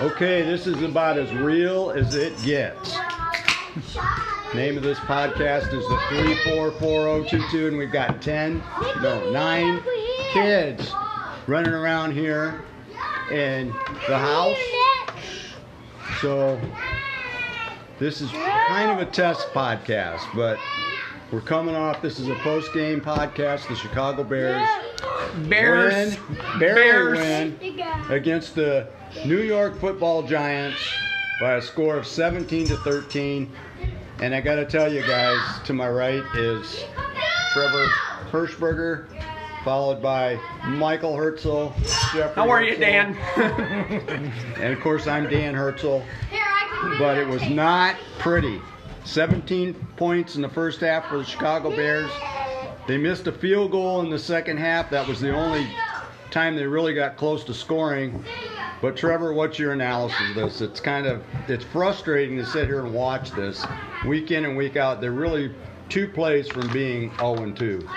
Okay, this is about as real as it gets. Name of this podcast is the 344022, and we've got 10, no, 9 kids running around here in the house. So, this is kind of a test podcast, but we're coming off. This is a post game podcast. The Chicago Bears Bears. win, barely Bears. win against the New York Football Giants by a score of 17 to 13. And I got to tell you guys, to my right is Trevor Hirschberger, followed by Michael Herzl. Jeffrey How are you, Herzl, Dan? And of course, I'm Dan Herzl. But it was not pretty. 17 points in the first half for the Chicago Bears. They missed a field goal in the second half. That was the only time they really got close to scoring. But Trevor, what's your analysis of this? It's kind of it's frustrating to sit here and watch this week in and week out. They're really two plays from being 0 and 2.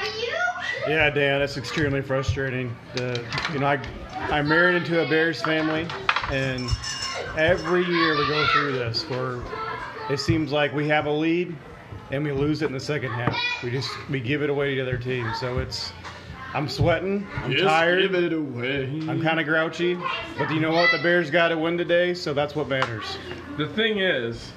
Yeah, Dan, that's extremely frustrating. The, you know, I, I'm married into a Bears family, and every year we go through this where it seems like we have a lead and we lose it in the second half. We just we give it away to the other team. So it's I'm sweating. I'm tired. Give it away. I'm kind of grouchy, but you know what? The Bears got to win today, so that's what matters. The thing is,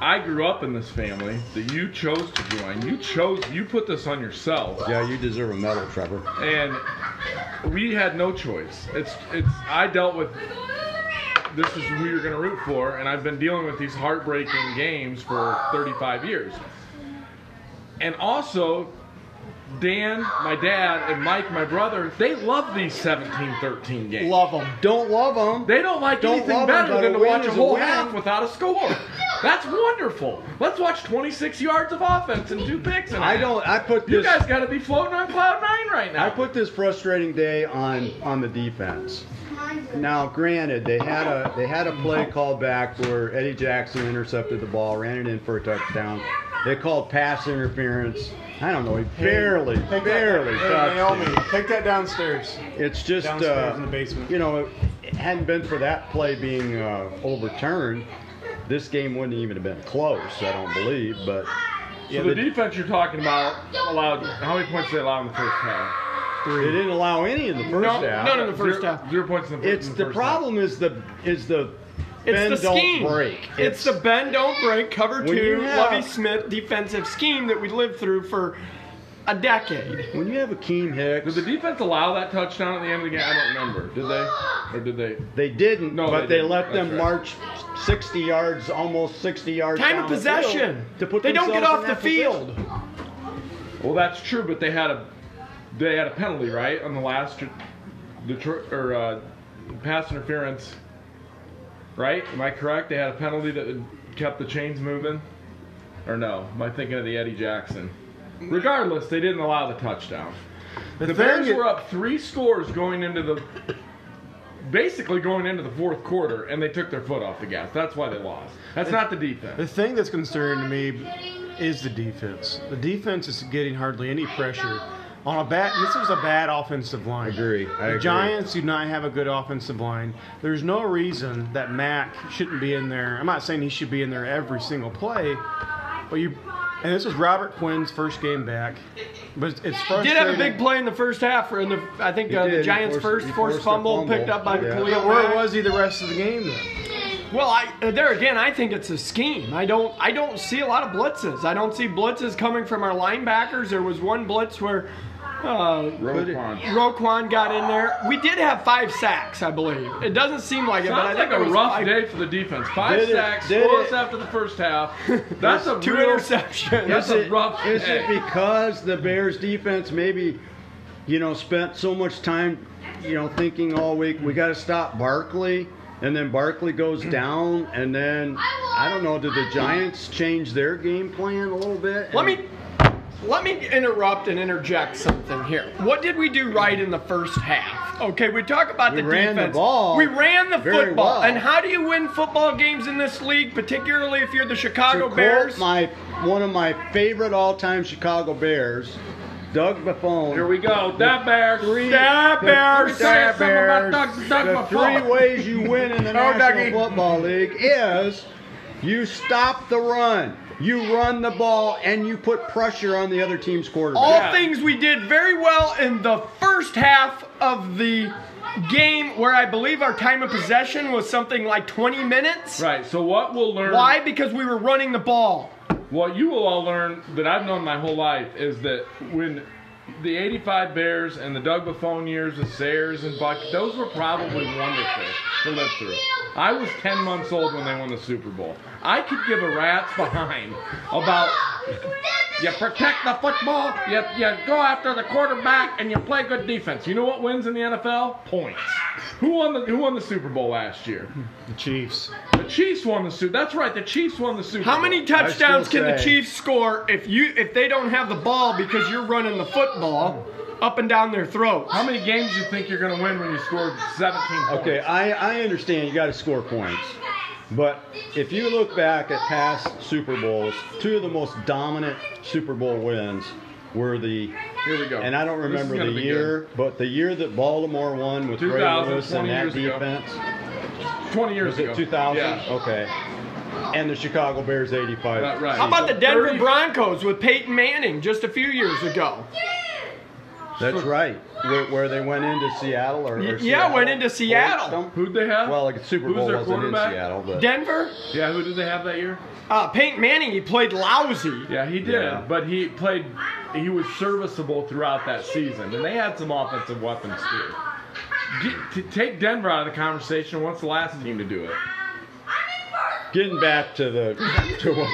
I grew up in this family that you chose to join. You chose. You put this on yourself, Yeah, you deserve a medal, Trevor. and we had no choice. It's. It's. I dealt with. This is who you're going to root for, and I've been dealing with these heartbreaking games for 35 years. And also, Dan, my dad, and Mike, my brother, they love these 17-13 games. Love them. Don't love them. They don't like Don't anything better but than to watch a whole half without a score. That's wonderful. Let's watch 26 yards of offense and two picks. And I don't. I put this. You guys got to be floating on cloud nine right now. I put this frustrating day on on the defense. Now, granted, they had a they had a play called back where Eddie Jackson intercepted the ball, ran it in for a touchdown. They called pass interference. I don't know. He barely, Take barely that, hey, touched Naomi, it. take that downstairs. It's just, Downstairs uh, in the basement. you know, it hadn't been for that play being uh, overturned, this game wouldn't even have been close. I don't believe, but so the defense you're talking about allowed how many points did they allow in the first half? Three. they didn't allow any in the first No, half. none in the first Zero- half. Zero points in the, It's in the first problem is the is the It's bend the scheme. don't break. It's, the bend don't break cover two have- Lovie Smith defensive scheme that we lived through for a decade. when you have Akiem Half. Hicks, Did the defense allow that touchdown at the end of the game? I don't remember. Did they? Or did they? they didn't, No, but they they, didn't. let them right. march 60 yards, almost 60 yards. Time down of the field possession. to put they don't get off the that position. field. Well, that's true, but they had a they had a penalty right on the last the tr- or uh, pass interference. Right? Am I correct? They had a penalty that kept the chains moving. Or no? Am I thinking of the Eddie Jackson? Regardless, they didn't allow the touchdown. The, thing Bears is- were up three scores going into the basically going into the fourth quarter, and they took their foot off the gas. That's why they lost. That's not the defense. The thing that's concerning to me is the defense. The defense is getting hardly any pressure on a bad. This was a bad offensive line. Agree. I the agree. Giants do not have a good offensive line. There's no reason that Mack shouldn't be in there. I'm not saying he should be in there every single play, but you. And this was Robert Quinn's first game back, but it's He did have a big play in the first half. For in the, I think uh, the Giants' forced- first forced forced fumble, fumble. picked up by Yeah. Khalil Yeah, where Mack. was he the rest of the game then? Well, I uh, there again, I think it's a scheme. I don't I don't see a lot of blitzes. I don't see blitzes coming from our linebackers. There was one blitz where uh, Roquan. Roquan got in there. We did have five sacks, I believe. It doesn't seem like it, but I think like it a was rough five- day for the defense. Five Did it- sacks, did scoreless it- after the first half. That's a two real, interceptions. That's Is a it- rough Is day. it because the Bears defense maybe, you know, spent so much time, you know, thinking all week we got to stop Barkley, and then Barkley goes down, and then I don't know, did the Giants change their game plan a little bit? Let me let me interrupt and interject something here. What did we do right in the first half? Okay, we talk about We the ran the defense. ball we ran the very football. well. And how do you win football games in this league, particularly if you're the to Chicago quote Bears? my one of my favorite all-time Chicago Bears. Doug Buffone. Here we go. Da Bears. Three, Da the- Bears. Da Say Bears. about Doug- Doug the Buffone. three ways you win in the Oh, National Dougie. Football League is you stop the run, you run the ball, and you put pressure on the other team's quarterback. All Yeah. things we did very well in the first half of the game, where I believe our time of possession was something like 20 minutes. Right. So what we'll learn. Why? Because we were running the ball. What you will all learn that I've known my whole life is that when the 85 Bears and the Doug Buffone years with Sayers and Buck, those were probably wonderful to live through. I was 10 months old when they won the Super Bowl. I could give a rat's behind about you protect the football, you, you go after the quarterback, and you play good defense. You know what wins in the NFL? Points. Who won the Who won the Super Bowl last year? The Chiefs. The Chiefs won the Super. That's right. The Chiefs won the Super How Bowl. many touchdowns still can the Chiefs score if you if they don't have the ball because you're running the football up and down their throats? How many games do you think you're going to win when you score 17 points? Okay, I, I understand you got to score points. But if you look back at past Super Bowls, two of the most dominant Super Bowl wins were the, Here we go. and I don't This is remember gonna the be year, but the year that Baltimore won with Ray 2000, Lewis and 20 that years ago. defense. 20 years Was ago. it 2000? Yeah. Okay. And the Chicago Bears 85. Right, right. How about the Denver 30 Broncos with Peyton Manning just a few years ago? That's right. Where, where they went into Seattle or, or Yeah, Seattle, went into Seattle. Who'd they have? Well, like Super Who's Bowl their wasn't in? Seattle, but Denver, Yeah, who did they have that year? uh, Peyton Manning, he played lousy. Yeah, he did. Yeah. But he played, he was serviceable throughout that season. And they had some offensive weapons too. Get, to take Denver out of the conversation, what's the last team to do it? Getting back to the to what,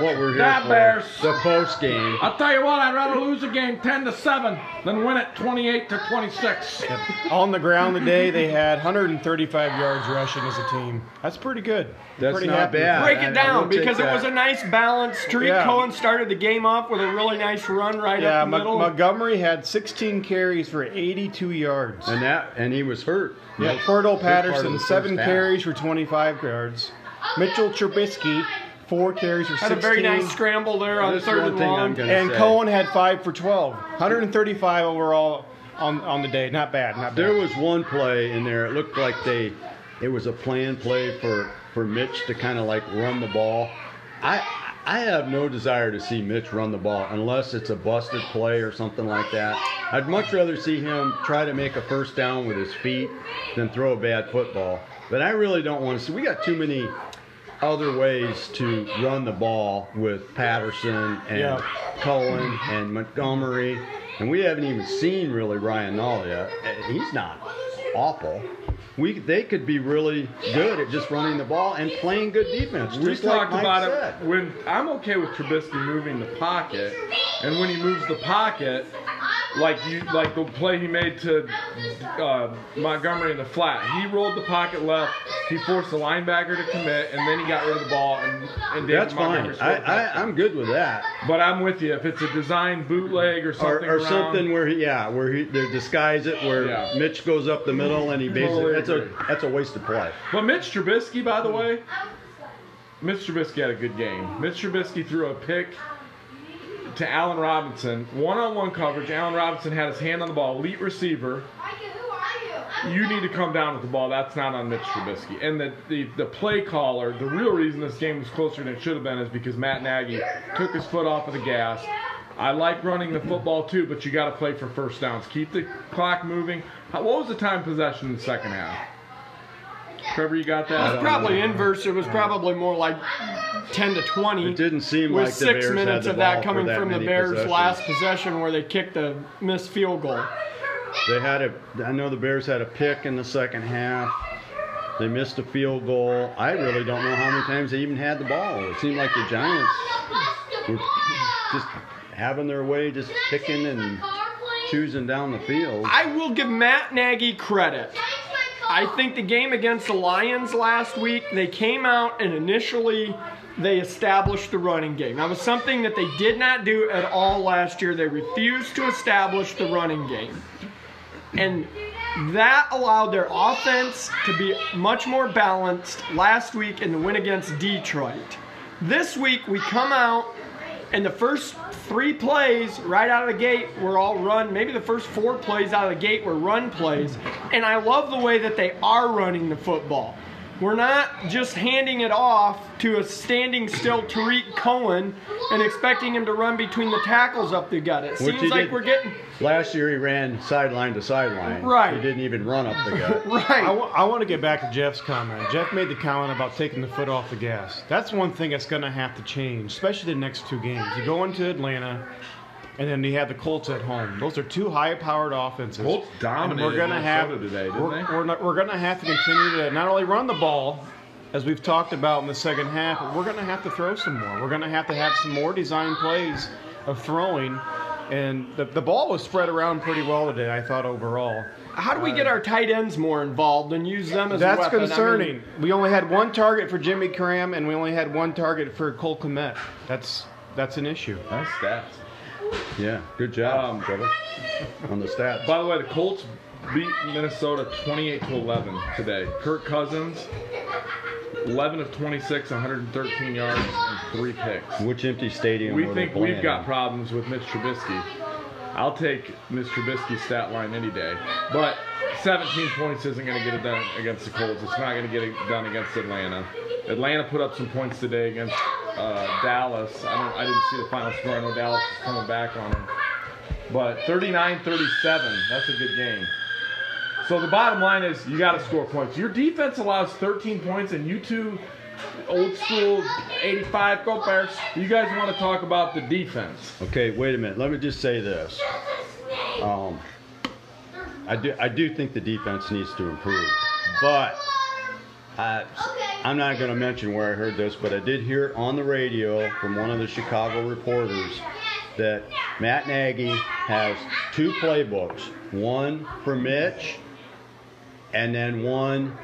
what we're here Da for, Bears. the post game. I'll tell you what, I'd rather lose a game 10 to 7 than win it 28 to 26. On the ground today, they had 135 yards rushing as a team. That's pretty good. That's pretty not happy. bad. Break I- I it down will take because it was a nice balanced. Tarik Yeah. Cohen started the game off with a really nice run right Yeah, up the Mon- middle. Montgomery had 16 carries for 82 yards. And that and he was hurt. Yeah, Cordarrelle big part of Patterson, the seven first half. carries for 25 yards. Mitchell Trubisky, four carries for 16. Had a very nice scramble there on This is third one and thing I'm long. and say. Cohen had five for 12. 135 overall on, on the day. Not bad. Not bad. There was one play in there. It looked like they, it was a planned play for for Mitch to kind of like run the ball. I I have no desire to see Mitch run the ball unless it's a busted play or something like that. I'd much rather see him try to make a first down with his feet than throw a bad football. But I really don't want to see. We got too many other ways to run the ball with Patterson and Yeah. Cohen and Montgomery, and we haven't even seen really Ryan Nall yet. He's not awful. We they could be really good at just running the ball and playing good defense. We like talked Mike about said. it when I'm okay with Trubisky moving the pocket, and when he moves the pocket, like you like the play he made to uh, Montgomery in the flat, he rolled the pocket left, he forced the linebacker to commit, and then he got rid of the ball and, and David That's fine. I, I. I'm good with that. But I'm with you. If it's a design bootleg or Or, something, or around- something where he, yeah, where he they disguise it where Yeah. Mitch goes up the middle and he basically Totally that's a that's a waste of play. But Mitch Trubisky, by the way, Mitch Trubisky had a good game. Mitch Trubisky threw a pick to Allen Robinson, one-on-one coverage. Allen Robinson had his hand on the ball, elite receiver. You need to come down with the ball. That's not on Mitch Trubisky. And the, the, the play caller, the real reason this game was closer than it should have been is because Matt Nagy took his foot off of the gas. I like running the football too, but you got to play for first downs. Keep the clock moving. What was the time possession in the second half? Trevor, you got that? don't Probably inverse. It was uh, probably more like 10 to 20. It didn't seem with like the six Bears minutes had the of that ball for coming that from the Bears' possessions. last possession where they kicked the missed field goal. They had a. I know the Bears had a pick in the second half. They missed a field goal. I really don't know how many times they even had the ball. It seemed like the Giants were just having their way, just picking and choosing down the field. I will give Matt Nagy credit. I think the game against the Lions last week, they came out and initially they established the running game. That was something that they did not do at all last year. They refused to establish the running game. And that allowed their offense to be much more balanced last week in the win against Detroit. This week we come out And the first three plays right out of the gate were all run. Maybe the first four plays out of the gate were run plays. And I love the way that they are running the football. We're not just handing it off to a standing still Tarik Cohen and expecting him to run between the tackles up the gut. It Which seems like did. we're getting Last year he ran sideline to sideline. Right. He didn't even run up the gut. right. I want to get back to Jeff's comment. Jeff made the comment about taking the foot off the gas. That's one thing that's going to have to change, especially the next two games. You go into Atlanta, and then you have the Colts at home. Those are two high-powered offenses. Colts And dominated we're gonna have today, didn't we're, they? We're, not, we're going to have to continue to not only run the ball, as we've talked about in the second half, but we're going to have to throw some more. We're going to have to have some more design plays of throwing. And the, the ball was spread around pretty well today, I thought, overall. How do we get uh, our tight ends more involved and use them as a That's weapon? I mean, concerning. we only had one target for Jimmy Graham, and we only had one target for Cole Kmet. That's that's an issue. Nice stats. Yeah, good job, Um, Trevor, on the stats. By the way, the Colts beat Minnesota 28 to 11 today. Kirk Cousins, 11 of 26, 113 yards, and three picks. Which empty stadium We were they think playing we've got in? problems with Mitch Trubisky. I'll take Mitch Trubisky's stat line any day. But 17 points isn't going to get it done against the Colts. It's not going to get it done against Atlanta. Atlanta put up some points today against uh, Dallas. I don't. I didn't see the final score. I know Dallas is coming back on them. But 39-37, that's a good game. So the bottom line is you got to score points. Your defense allows 13 points, and you two, old school 85 go Bears. You guys want to talk about the defense? Okay, wait a minute. Let me just say this. Um, I do I do think the defense needs to improve, but I, I'm not going to mention where I heard this, but I did hear it on the radio from one of the Chicago reporters that Matt Nagy has two playbooks, one for Mitch, and then one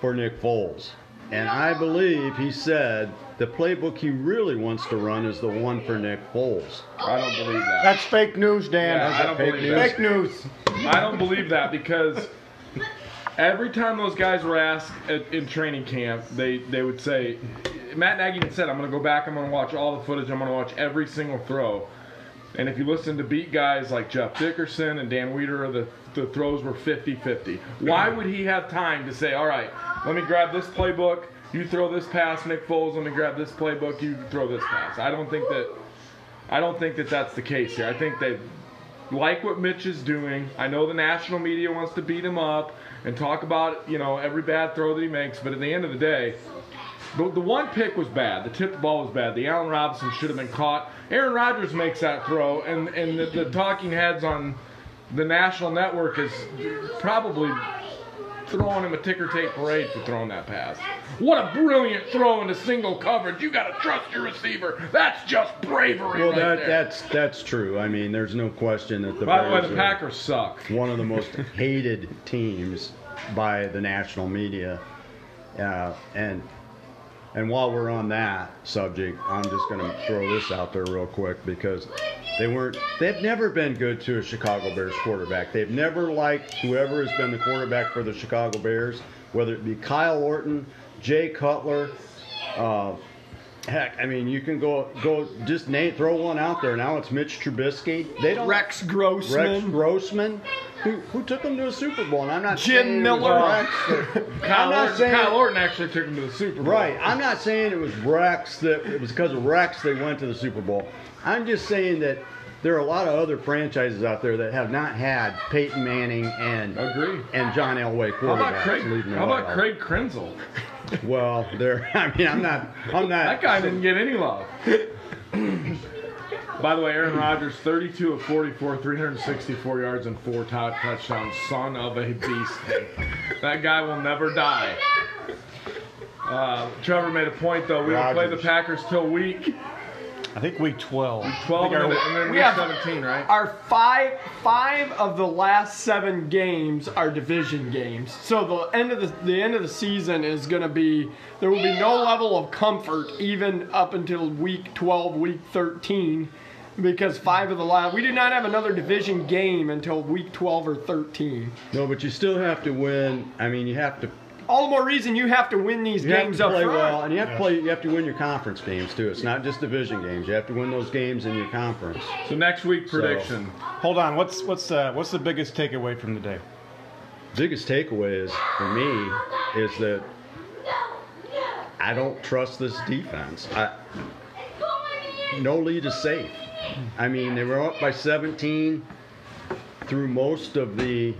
for Nick Foles. And I believe he said the playbook he really wants to run is the one for Nick Foles. I don't believe that. That's fake news, Dan. Yeah, I don't fake believe news? that. fake news. I don't believe that because every time those guys were asked at, in training camp, they, they would say, Matt Nagy even said, I'm going to go back, I'm going to watch all the footage, I'm going to watch every single throw. And if you listen to beat guys like Jeff Dickerson and Dan Wiederer, the, the throws were 50 50. Why would he have time to say, all right, let me grab this playbook, you throw this pass, Nick Foles, let me grab this playbook, you throw this pass? I don't think that. I don't think that that's the case here. I think they like what Mitch is doing. I know the national media wants to beat him up and talk about you know every bad throw that he makes, but at the end of the day, the, the one pick was bad. The tipped ball was bad. The Allen Robinson should have been caught. Aaron Rodgers makes that throw, and and the, the talking heads on the national network is probably throwing him a ticker tape parade for throwing that pass. What a brilliant throw into single coverage. You got to trust your receiver. That's just bravery. Well, right that, there. that's that's true. I mean, there's no question that the By the way, the Packers suck. one of the most hated teams by the national media. Uh, and and while we're on that subject, I'm just going to throw this out there real quick because they weren't. They've never been good to a Chicago Bears quarterback. They've never liked whoever has been the quarterback for the Chicago Bears, whether it be Kyle Orton, Jay Cutler. Uh, Heck, I mean, you can go go just name throw one out there. Now it's Mitch Trubisky. They don't Rex Grossman. Rex Grossman, who who took them to a Super Bowl. And I'm not Jim saying it was Miller. Rex that- Kyle, I'm Orton, saying Kyle Orton actually took him to the Super Bowl. right. I'm not saying it was Rex that it was because of Rex they went to the Super Bowl. I'm just saying that there are a lot of other franchises out there that have not had Peyton Manning and Agree. and John Elway quarterbacks. How about Craig? How about. Craig Krenzel? Well, there. I mean, I'm not. I'm not. That guy didn't get any love. By the way, Aaron Rodgers, 32 of 44, 364 yards and four t- touchdowns. Son of a beast. that guy will never die. Uh, Trevor made a point though. We don't play the Packers till week I think week 12. 12 and think then, and then we week have- 17, right? Our five five of the last seven games are division games. So the end of the the end of the season is going to be there will be no level of comfort even up until week 12, week 13 because five of the last we do not have another division game until week 12 or 13. No, but you still have to win. I mean, you have to all the more reason you have to win these You have games to up play front. well, and you have to play. You have to win your conference games too. It's not just division games. You have to win those games in your conference. So next week prediction. Hold on. What's what's uh, what's the biggest takeaway from the day? Biggest takeaway is for me is that I don't trust this defense. I, no lead is safe. I mean, they were up by 17 through most of the.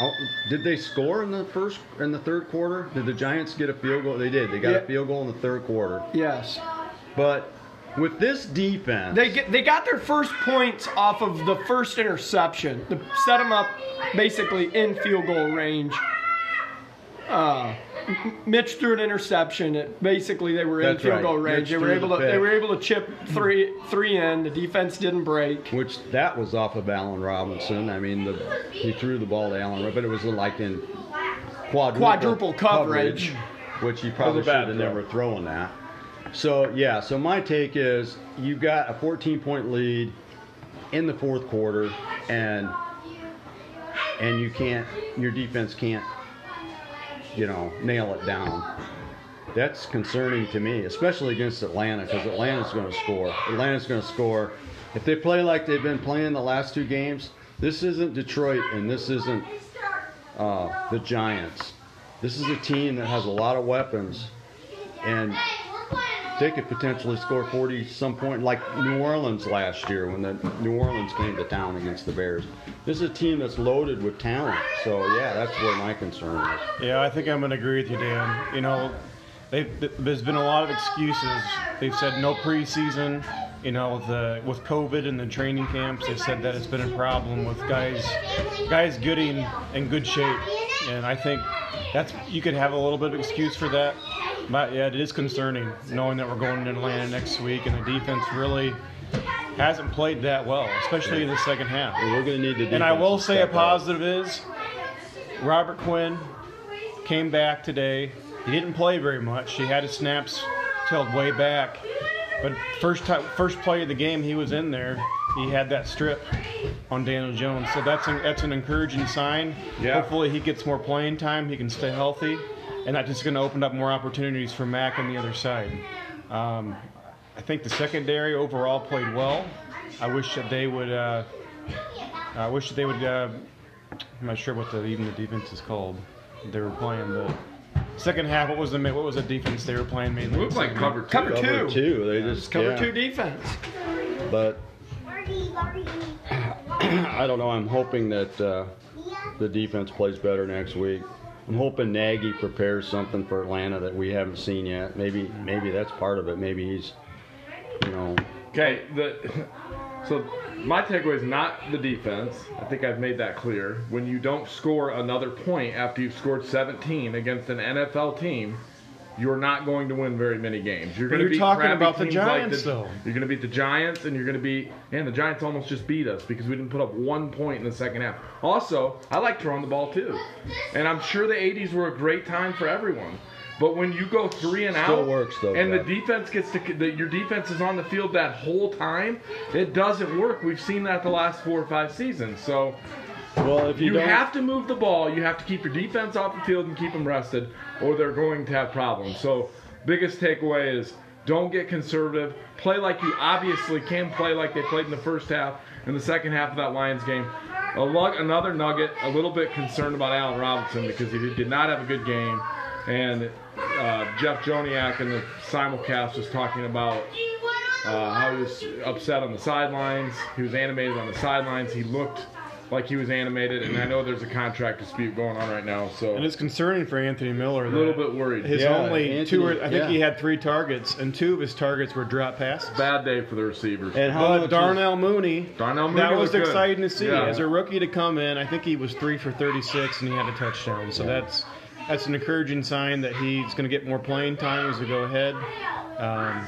Oh, Did they score in the first in the third quarter? Did the Giants get a field goal? They did. They got Yeah. a field goal in the third quarter. Yes. But with this defense, They get they got their first points off of the first interception to set them up basically in field goal range. Uh, Mitch threw an interception. It, basically, they were in field right. goal range. Mitch they were able the to they were able to chip three three in. The defense didn't break. which that was off of Allen Robinson. I mean, the, he threw the ball to Allen, but it was like in quadruple, Quadruple coverage. which he probably That was a should bad have throw. never thrown that. So yeah, so my take is you've got a 14 point lead in the fourth quarter, and and you can't, your defense can't, you know, nail it down. That's concerning to me, especially against Atlanta, because Atlanta's going to score. Atlanta's going to score. If they play like they've been playing the last two games, this isn't Detroit and this isn't uh, the Giants. This is a team that has a lot of weapons, and they could potentially score 40 some point, like New Orleans last year when the New Orleans came to town against the Bears. This is a team that's loaded with talent. So yeah, that's where my concern is. Yeah, I think I'm going to agree with you, Dan. You know, th- there's been a lot of excuses. They've said no preseason. You know, the with COVID and the training camps, they said that it's been a problem with guys, guys getting in good shape. And I think that's you could have a little bit of excuse for that. But yeah, it is concerning knowing that we're going to Atlanta next week and the defense really hasn't played that well, especially in the second half. And we're going to need to. And I will say a positive is Robert Quinn came back today. He didn't play very much. He had his snaps tailed way back. But first time, first play of the game, he was in there. He had that strip on Daniel Jones, so that's an, that's an encouraging sign. Yeah. Hopefully, he gets more playing time. He can stay healthy, and that's just going to open up more opportunities for Mack on the other side. Um, I think the secondary overall played well. I wish that they would. Uh, I wish that they would. Uh, I'm not sure what the even the defense is called. They were playing the second half. What was the ma- what was the defense they were playing mainly? It looks like cover two. Cover two. Cover two. They just Cover yeah. two defense. But I don't know. I'm hoping that uh, the defense plays better next week. I'm hoping Nagy prepares something for Atlanta that we haven't seen yet. Maybe maybe that's part of it. Maybe he's, you know, Okay, the so my takeaway is not the defense. I think I've made that clear. When you don't score another point after you've scored 17 against an NFL team, you're not going to win very many games. You're going to you're talking about the teams like Giants, the- though. You're going to beat the Giants, and you're going to beat. And the Giants almost just beat us because we didn't put up one point in the second half. Also, I like throwing the ball too, and I'm sure the 80s were a great time for everyone. But when you go three and Still out, works, though, and the defense gets to the, your defense is on the field that whole time, it doesn't work. We've seen that the last four or five seasons. So well if you, you have to move the ball. You have to keep your defense off the field and keep them rested, or they're going to have problems. So biggest takeaway is don't get conservative. Play like you obviously can play like they played in the first half and the second half of that Lions game. A lug, another nugget. A little bit concerned about Allen Robinson because he did not have a good game, and uh, Jeff Joniak in the simulcast was talking about uh, how he was upset on the sidelines. He was animated on the sidelines. He looked like he was animated, and I know there's a contract dispute going on right now, so and it's concerning for Anthony Miller. a little bit worried. His Yeah, only Anthony- two, or, I think yeah. he had three targets, and two of his targets were drop passes. Bad day for the receivers. and how But much is- Darnell Mooney, Darnell Mooney that was looked good. exciting to see. Yeah. As a rookie to come in, I think he was three for 36 and he had a touchdown. So that's that's an encouraging sign that he's going to get more playing time as we go ahead. Um,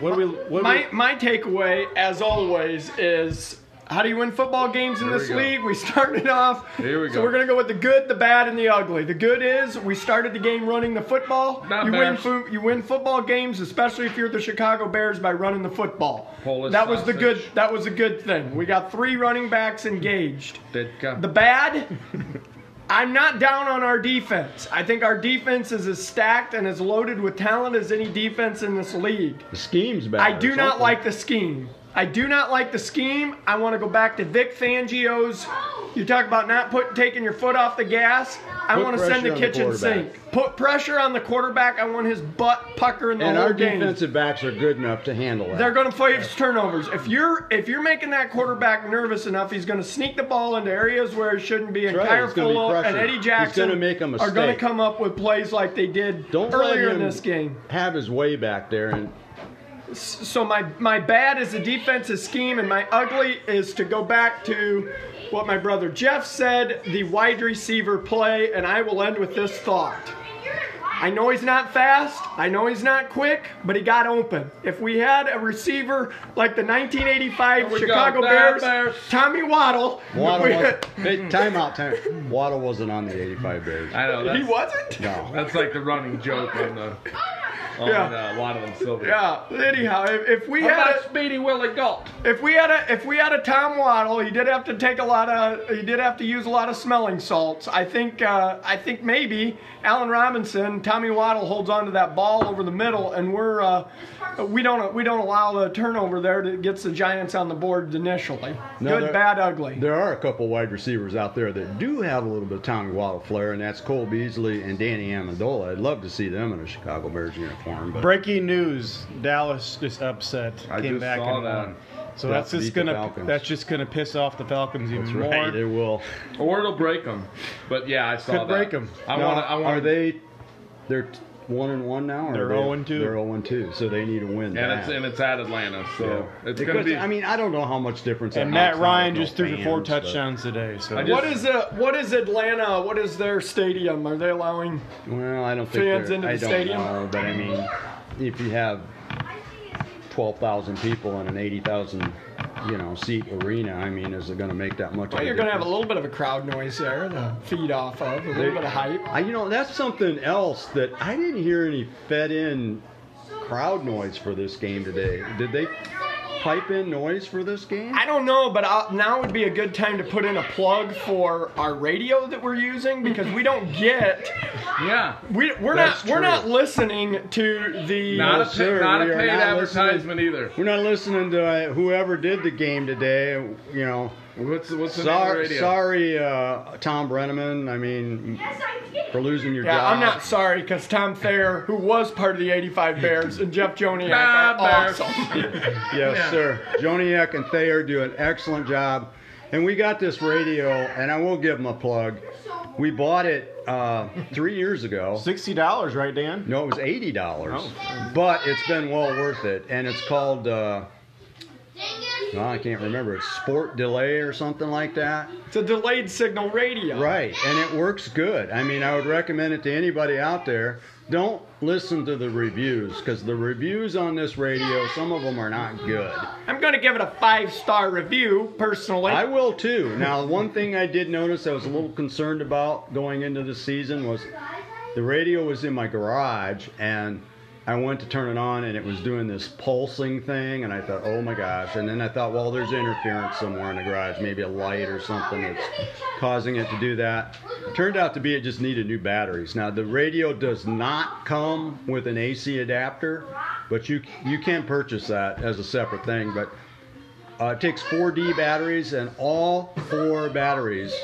what do we? What do My we, my takeaway, as always, is how do you win football games in Here this we go. league? We started off. Here we go. So we're gonna go with the good, the bad, and the ugly. The good is we started the game running the football. Not you bad. win fo- you win football games, especially if you're the Chicago Bears, by running the football. Polish that was the sausage. good. That was a good thing. We got three running backs engaged. Ditka. The bad, I'm not down on our defense. I think our defense is as stacked and as loaded with talent as any defense in this league. The scheme's bad. I do not something. like the scheme. I do not like the scheme. I want to go back to Vic Fangio's. You talk about not put taking your foot off the gas. I Put want to send pressure the on the kitchen quarterback. sink. Put pressure on the quarterback. I want his butt puckering the And whole our game. defensive backs are good enough to handle that. They're going to face turnovers. If you're if you're making that quarterback nervous enough, he's going to sneak the ball into areas where it shouldn't be. And That's right. Kyle It's gonna be Fuller and. Eddie He's Jackson gonna make a are going to mistake. come up with plays like they did Don't earlier let in him this game. have his way back there and So my my bad is the defensive scheme, and my ugly is to go back to what my brother Jeff said, the wide receiver play, and I will end with this thought. I know he's not fast. I know he's not quick, but he got open. If we had a receiver like the 1985 Here we go. Chicago Bears, Bears. Tommy Waddle, Waddle we- was, hey, timeout time. Waddle wasn't on the 85 Bears. I know that's, he wasn't. No. That's like the running joke on the on Yeah. uh, Waddle and Silvy. Yeah. Anyhow, if, if we How had about a, Speedy Willie Gault? If we had a if we had a Tom Waddle, he did have to take a lot of he did have to use a lot of smelling salts. I think uh, I think maybe Allen Robinson, Tommy Waddle holds on to that ball over the middle, and we're uh, we don't we don't allow the turnover there that gets the Giants on the board initially. No, Good, there- bad, ugly. There are a couple wide receivers out there that do have a little bit of Tommy Waddle flair, and that's Cole Beasley and Danny Amendola. I'd love to see them in a Chicago Bears uniform, but Breaking news: Dallas just upset, I came just back saw and that. won. So Yeah, that's just gonna Falcons. that's just gonna piss off the Falcons even that's more. right, it will. Or it'll break them. But yeah, I saw Could that. break 'em. I Now, want. I want. are they? They're t- one and one now. Or They're are they- 0 and 2. They're zero and two, so they need to win. And that. it's and it's at Atlanta, so it's gonna be. I mean, I don't know how much difference. And that Matt. Ryan I don't know just threw for four touchdowns today. So just- what is uh, what is Atlanta? What is their stadium? Are they allowing? Well, I don't think Fans they're- into the I don't stadium? know, but I mean, if you have twelve thousand people in an eighty thousand, you know, seat arena, I mean, is it going to make that much? Well, you're going to have a little bit of a crowd noise there to feed off of, a little bit of hype. I, you know, that's something else that I didn't hear any fed-in crowd noise for this game today. Did they pipe in noise for this game? I don't know, but i now would be a good time to put in a plug for our radio that we're using because we don't get yeah. we we're That's not we're true. not listening to the Not, No, a, pa- sir, not a we are paid not advertisement either. We're not listening to uh, whoever did the game today. You know, What's what's the name of the sorry, radio? sorry, uh, Thom Brennaman. I mean, for losing your yeah, job. I'm not sorry because Tom Thayer, who was part of the '85 Bears, and Jeff Joniak Bad are Bears. awesome. Yes, Yeah. sir. Joniak and Thayer do an excellent job. And we got this radio, and I will give them a plug. We bought it uh, three years ago. sixty dollars, right, Dan? No, it was eighty dollars, Oh. but it's been well worth it. And it's called, uh, well, I can't remember. It's Sport Delay or something like that. It's a delayed signal radio. Right, and it works good. I mean, I would recommend it to anybody out there. Don't listen to the reviews because the reviews on this radio, some of them are not good. I'm going to give it a five star review personally. I will too. Now, one thing I did notice I was a little concerned about going into the season was the radio was in my garage and I went to turn it on and it was doing this pulsing thing and I thought, oh my gosh. And then I thought, well, there's interference somewhere in the garage, maybe a light or something that's causing it to do that. Turned out to be it just needed new batteries. Now, the radio does not come with an AC adapter, but you you can purchase that as a separate thing. But uh, it takes 4D batteries, and all four batteries.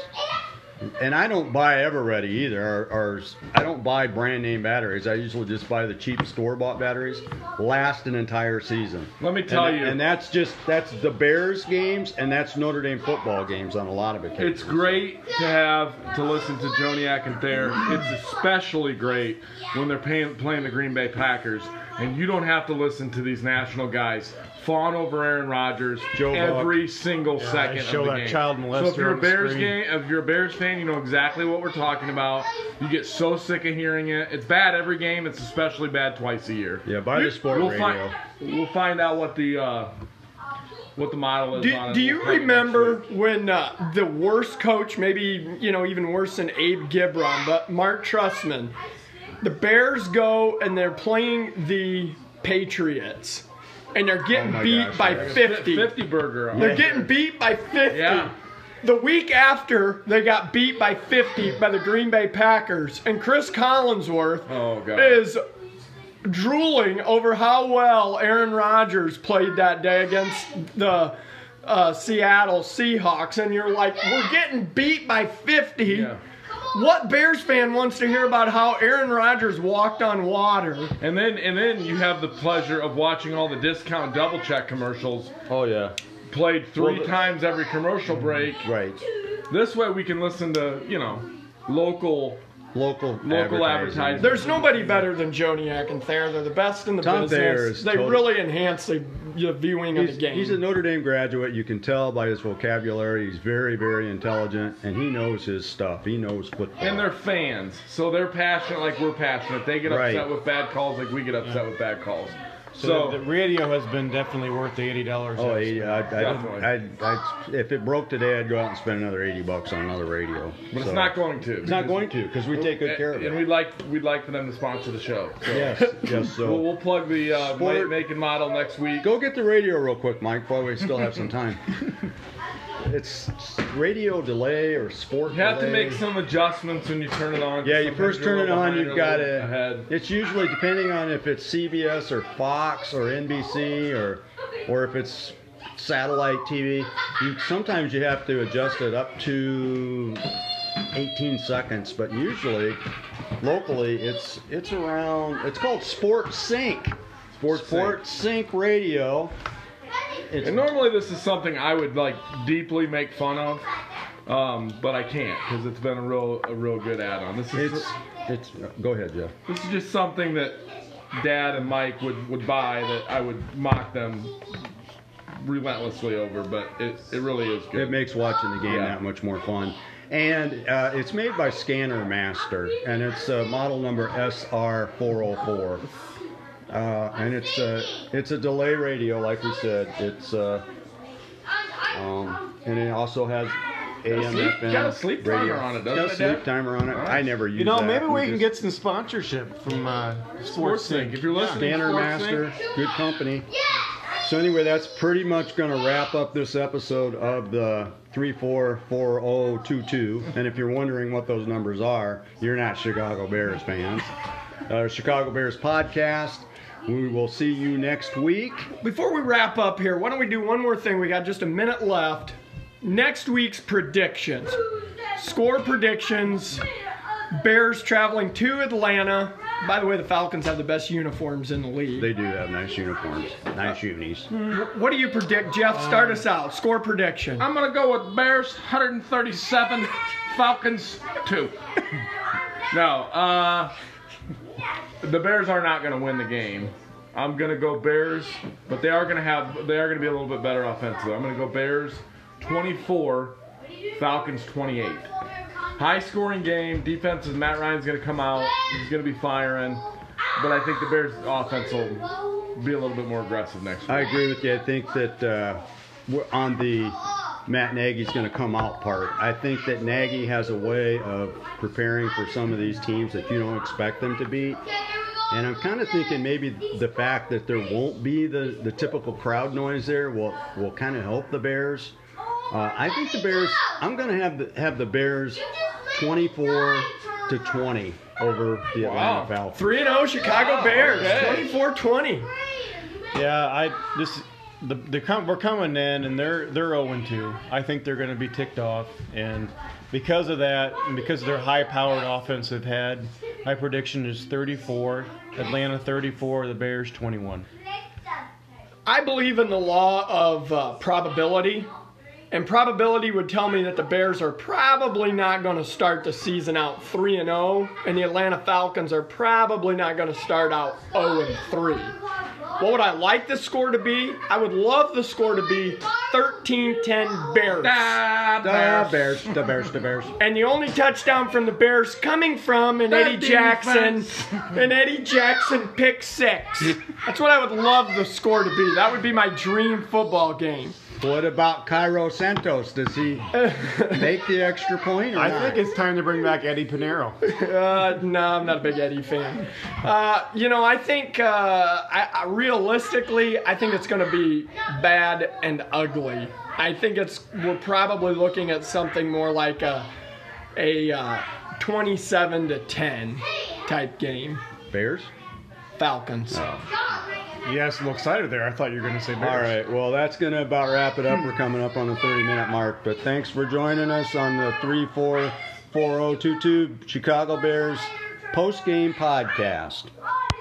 And I don't buy Eveready either, or, or I don't buy brand name batteries. I usually just buy the cheap store bought batteries. Last an entire season. Let me tell and, you. and that's just that's the Bears games, and that's Notre Dame football games on a lot of occasions. It's great to have to listen to Joniak and Thayer. It's especially great when they're paying, playing the Green Bay Packers, and you don't have to listen to these national guys fawn over Aaron Rodgers Joe Buck. every single second show of the that game. child so if you're a Bears game, if you're a Bears fan, you know exactly what we're talking about. You get so sick of hearing it. It's bad every game. It's especially bad twice a year. Yeah, buy the sport we'll radio. Find, we'll find out what the uh, what the model is. Do, on do you remember when uh, the worst coach, maybe you know even worse than Abe Gibron, but Marc Trestman, the Bears go and they're playing the Patriots, and they're getting Oh beat gosh, by yes. 50. 50 burger. They're getting beat by 50. Yeah. the week after they got beat by 50 by the Green Bay Packers, and Cris Collinsworth Oh, is drooling over how well Aaron Rodgers played that day against the uh, Seattle Seahawks, and you're like, we're getting beat by 50. Yeah. What Bears fan wants to hear about how Aaron Rodgers walked on water? And then and then you have the pleasure of watching all the discount double check commercials Oh yeah. played three Well, the- times every commercial break. Right. This way we can listen to, you know, local Local Local advertising. advertising. There's nobody better than Joniak and Thayer. They're the best in the Tom business. Thayer is they total- really enhance the, the viewing of He's, the game. he's a Notre Dame graduate. You can tell by his vocabulary. He's very, very intelligent, and he knows his stuff. He knows football. and they're fans. So they're passionate like we're passionate. They get upset Right. with bad calls like we get upset with bad calls. So, So, the, the radio has been definitely worth the eighty dollars. Oh, 80, I, I, Definitely. I, I, if it broke today, I'd go out and spend another 80 bucks on another radio. but So- it's not going to. It's not going to because we take good care of it. And we'd like we'd like for them to sponsor the show. So Yes, yes. we'll, So we'll plug the uh, Sport- make and model next week. go get the radio real quick, Mike, while we still have some time. It's radio delay or sport. You have to make some adjustments when you turn it on. Yeah, you first turn it on, you've got to. It's usually depending on if it's CBS or Fox or NBC or or if it's satellite TV. You sometimes you have to adjust it up to 18 seconds, but usually locally it's it's around. It's called Sport Sync. Sports Sport Sync Radio. It's, And normally this is something I would like deeply make fun of, um, but I can't because it's been a real a real good add-on. This is it's it's. Go ahead, Jeff. this is just something that Dad and Mike would, would buy that I would mock them relentlessly over, but it, it really is good. It makes watching the game Yeah. that much more fun. And uh, it's made by Scanner Master, and it's uh, model number SR404. Uh, and it's a it's a delay radio, like we said. It's uh, um, and it also has AM, sleep- FM, got a sleep timer radio. on it, doesn't got a it, sleep Dad? timer on it. I never use You know, that. maybe we can just- get some sponsorship from uh, Sports Sync. If you're listening, Scanner Sports Master, good company. So anyway, that's pretty much going to wrap up this episode of the 344022. And if you're wondering what those numbers are, you're not Chicago Bears fans. Uh, Chicago Bears podcast. We will see you next week. Before we wrap up here, why don't we do one more thing? We got just a minute left. Next week's predictions. Score predictions. Bears traveling to Atlanta. By the way, the Falcons have the best uniforms in the league. They do have nice uniforms, nice unis. what do you predict, Jeff? Start us out. Score prediction. I'm gonna go with Bears 137, Falcons two. no, uh, the Bears are not gonna win the game. I'm gonna go Bears, but they are gonna have they are gonna be a little bit better offensively. I'm gonna go Bears 24, Falcons 28. High scoring game. Defense is Matt Ryan's gonna come out. He's gonna be firing, but I think the Bears offense will be a little bit more aggressive next week. I agree with you. I think that uh, we're on the Matt Nagy's going to come out part, I think that Nagy has a way of preparing for some of these teams that you don't expect them to beat. And I'm kind of thinking maybe the fact that there won't be the, the typical crowd noise there will, will kind of help the Bears. Uh, I think the Bears. I'm going to have the, have the Bears 24 to 20 over the Atlanta Falcons. 3 0 Chicago Bears. 24 20. Yeah, I just the, the com- we're coming in and they're they're 0 2. I think they're going to be ticked off, and because of that, and because of their high-powered offense they've had, my prediction is 34, Atlanta 34, the Bears 21. I believe in the law of uh, probability, and probability would tell me that the Bears are probably not going to start the season out 3 and 0, and the Atlanta Falcons are probably not going to start out 0 and 3. What would I like the score to be? I would love the score to be 13-10 Bears. Ah, The Bears. Bears, the Bears, the Bears. And the only touchdown from the Bears coming from an Eddie Jackson, an Eddie Jackson pick six. That's what I would love the score to be. That would be my dream football game. What about Cairo Santos? Does he make the extra point or I not? think it's time to bring back Eddie Piñeiro. Uh, no, I'm not a big Eddie fan. Uh, you know, I think uh, I, I realistically, I think it's going to be bad and ugly. I think it's we're probably looking at something more like a a uh, 27 to 10 type game. Bears? Falcons. Oh. You guys look excited there. I thought you were going to say Bears. All right, well, that's going to about wrap it up. We're coming up on the 30 minute mark. But thanks for joining us on the 344022 Chicago Bears post game podcast.